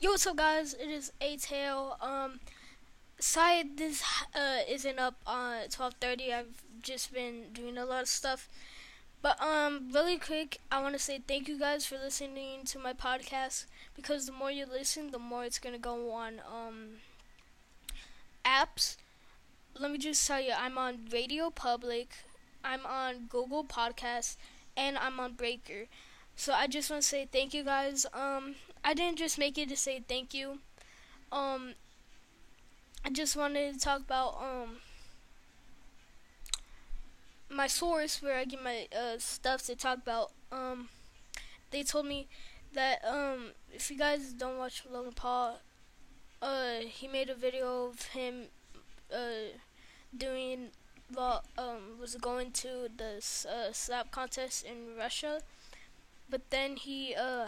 Yo, what's up, guys? It is A Tail. Um, sorry this uh isn't up on twelve thirty. I've just been doing a lot of stuff, but um, really quick, I want to say thank you guys for listening to my podcast because the more you listen, the more it's gonna go on um apps. Let me just tell you, I'm on Radio Public, I'm on Google Podcasts, and I'm on Breaker. So I just want to say thank you guys. Um, I didn't just make it to say thank you. Um, I just wanted to talk about um my source where I get my uh, stuff to talk about. Um, they told me that um if you guys don't watch Logan Paul, uh, he made a video of him uh doing well um was going to the uh, slap contest in Russia but then he uh,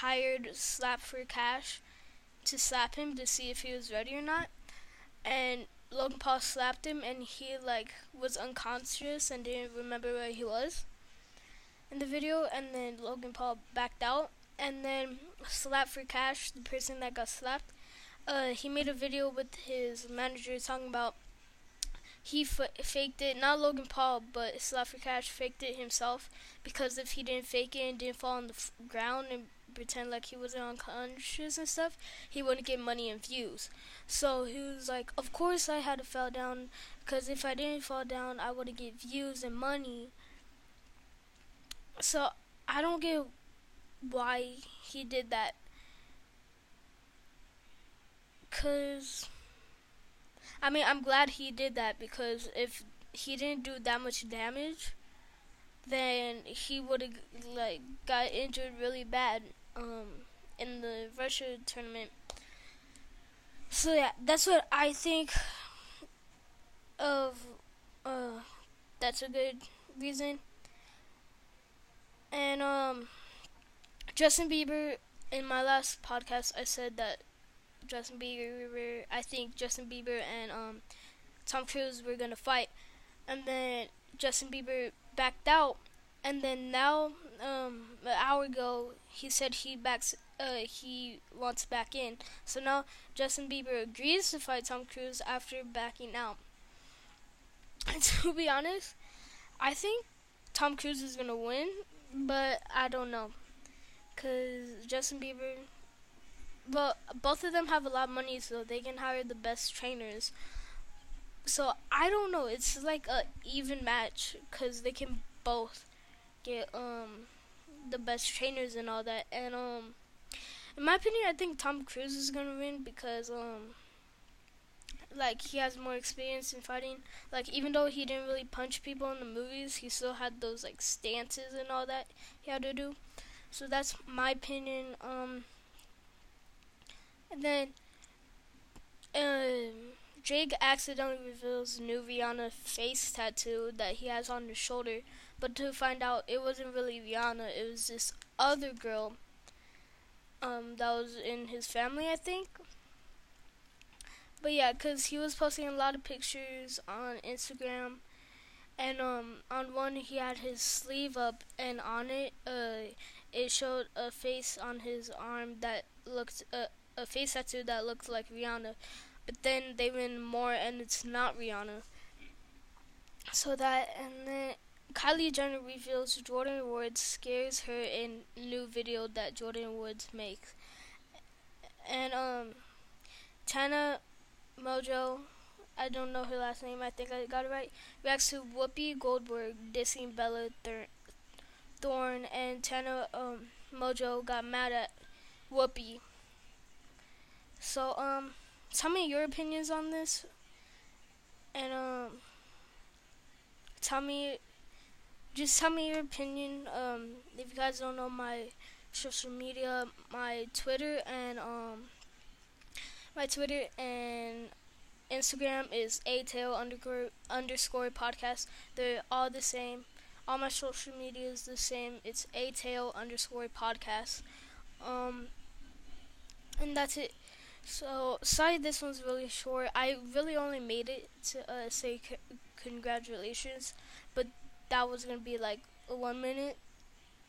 hired Slap for Cash to slap him to see if he was ready or not. And Logan Paul slapped him, and he like was unconscious and didn't remember where he was in the video. And then Logan Paul backed out, and then Slap for Cash, the person that got slapped, uh, he made a video with his manager talking about he f- faked it. Not Logan Paul, but Slap for Cash faked it himself because if he didn't fake it and didn't fall on the f- ground and pretend like he wasn't unconscious and stuff, he wouldn't get money and views. So he was like, "Of course I had to fall down because if I didn't fall down, I wouldn't get views and money." So I don't get why he did that. Cause I mean, I'm glad he did that because if he didn't do that much damage, then he would have like got injured really bad um, in the Russia tournament. So yeah, that's what I think of. Uh, that's a good reason. And um, Justin Bieber. In my last podcast, I said that Justin Bieber. I think Justin Bieber and um, Tom Cruise were gonna fight, and then Justin Bieber backed out, and then now um, an hour ago he said he backs. Uh, he wants back in. So now Justin Bieber agrees to fight Tom Cruise after backing out. And to be honest, I think Tom Cruise is gonna win, but I don't know, cause Justin Bieber well, both of them have a lot of money, so they can hire the best trainers. So I don't know. It's like a even match because they can both get um the best trainers and all that. And um, in my opinion, I think Tom Cruise is gonna win because um, like he has more experience in fighting. Like even though he didn't really punch people in the movies, he still had those like stances and all that he had to do. So that's my opinion. Um and then um, Drake accidentally reveals new Rihanna face tattoo that he has on his shoulder, but to find out it wasn't really Rihanna, it was this other girl um, that was in his family, I think. But yeah, cause he was posting a lot of pictures on Instagram, and um, on one he had his sleeve up, and on it, uh, it showed a face on his arm that looked uh, a face tattoo that looked like Rihanna, but then they win more and it's not Rihanna. So that and then Kylie Jenner reveals Jordyn Woods scares her in new video that Jordyn Woods makes. And um Tana Mongeau, I don't know her last name, I think I got it right, reacts to Whoopi Goldberg dissing Bella Thor- Thorne and Tana um, Mongeau got mad at Whoopi so, um, tell me your opinions on this. And, um, tell me, just tell me your opinion. Um, if you guys don't know my social media, my Twitter and, um, my Twitter and Instagram is atail underscore underscore podcast. They're all the same. All my social media is the same. It's atail underscore podcast. Um, and that's it. So, sorry this one's really short. I really only made it to uh, say c- congratulations, that was gonna be like one minute.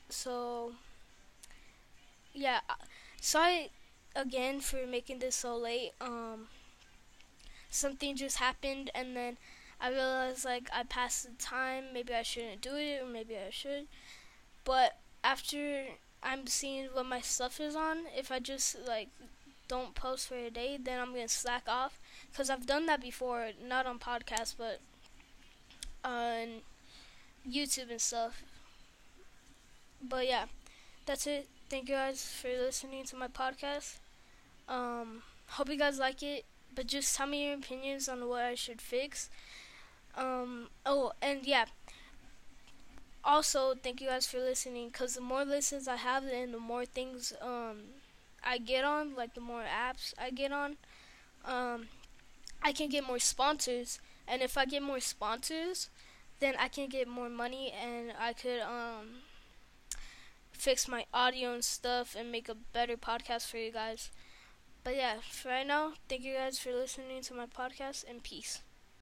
So, yeah, uh, sorry. again for making this so late. Um, something just happened, and then I realized like I passed the time. Maybe I shouldn't do it, or maybe I should. But after I'm seeing what my stuff is on, if I just like don't post for a day, then I'm gonna slack off. Cause I've done that before, not on podcasts, but on YouTube and stuff. But yeah, that's it. Thank you guys for listening to my podcast. Um, hope you guys like it. But just tell me your opinions on what I should fix. Um, oh, and yeah. Also, thank you guys for listening. Cause the more listens I have, and the more things um I get on, like the more apps I get on, um, I can get more sponsors. And if I get more sponsors, then I can get more money, and I could um fix my audio and stuff and make a better podcast for you guys. But yeah, for right now, thank you guys for listening to my podcast and peace.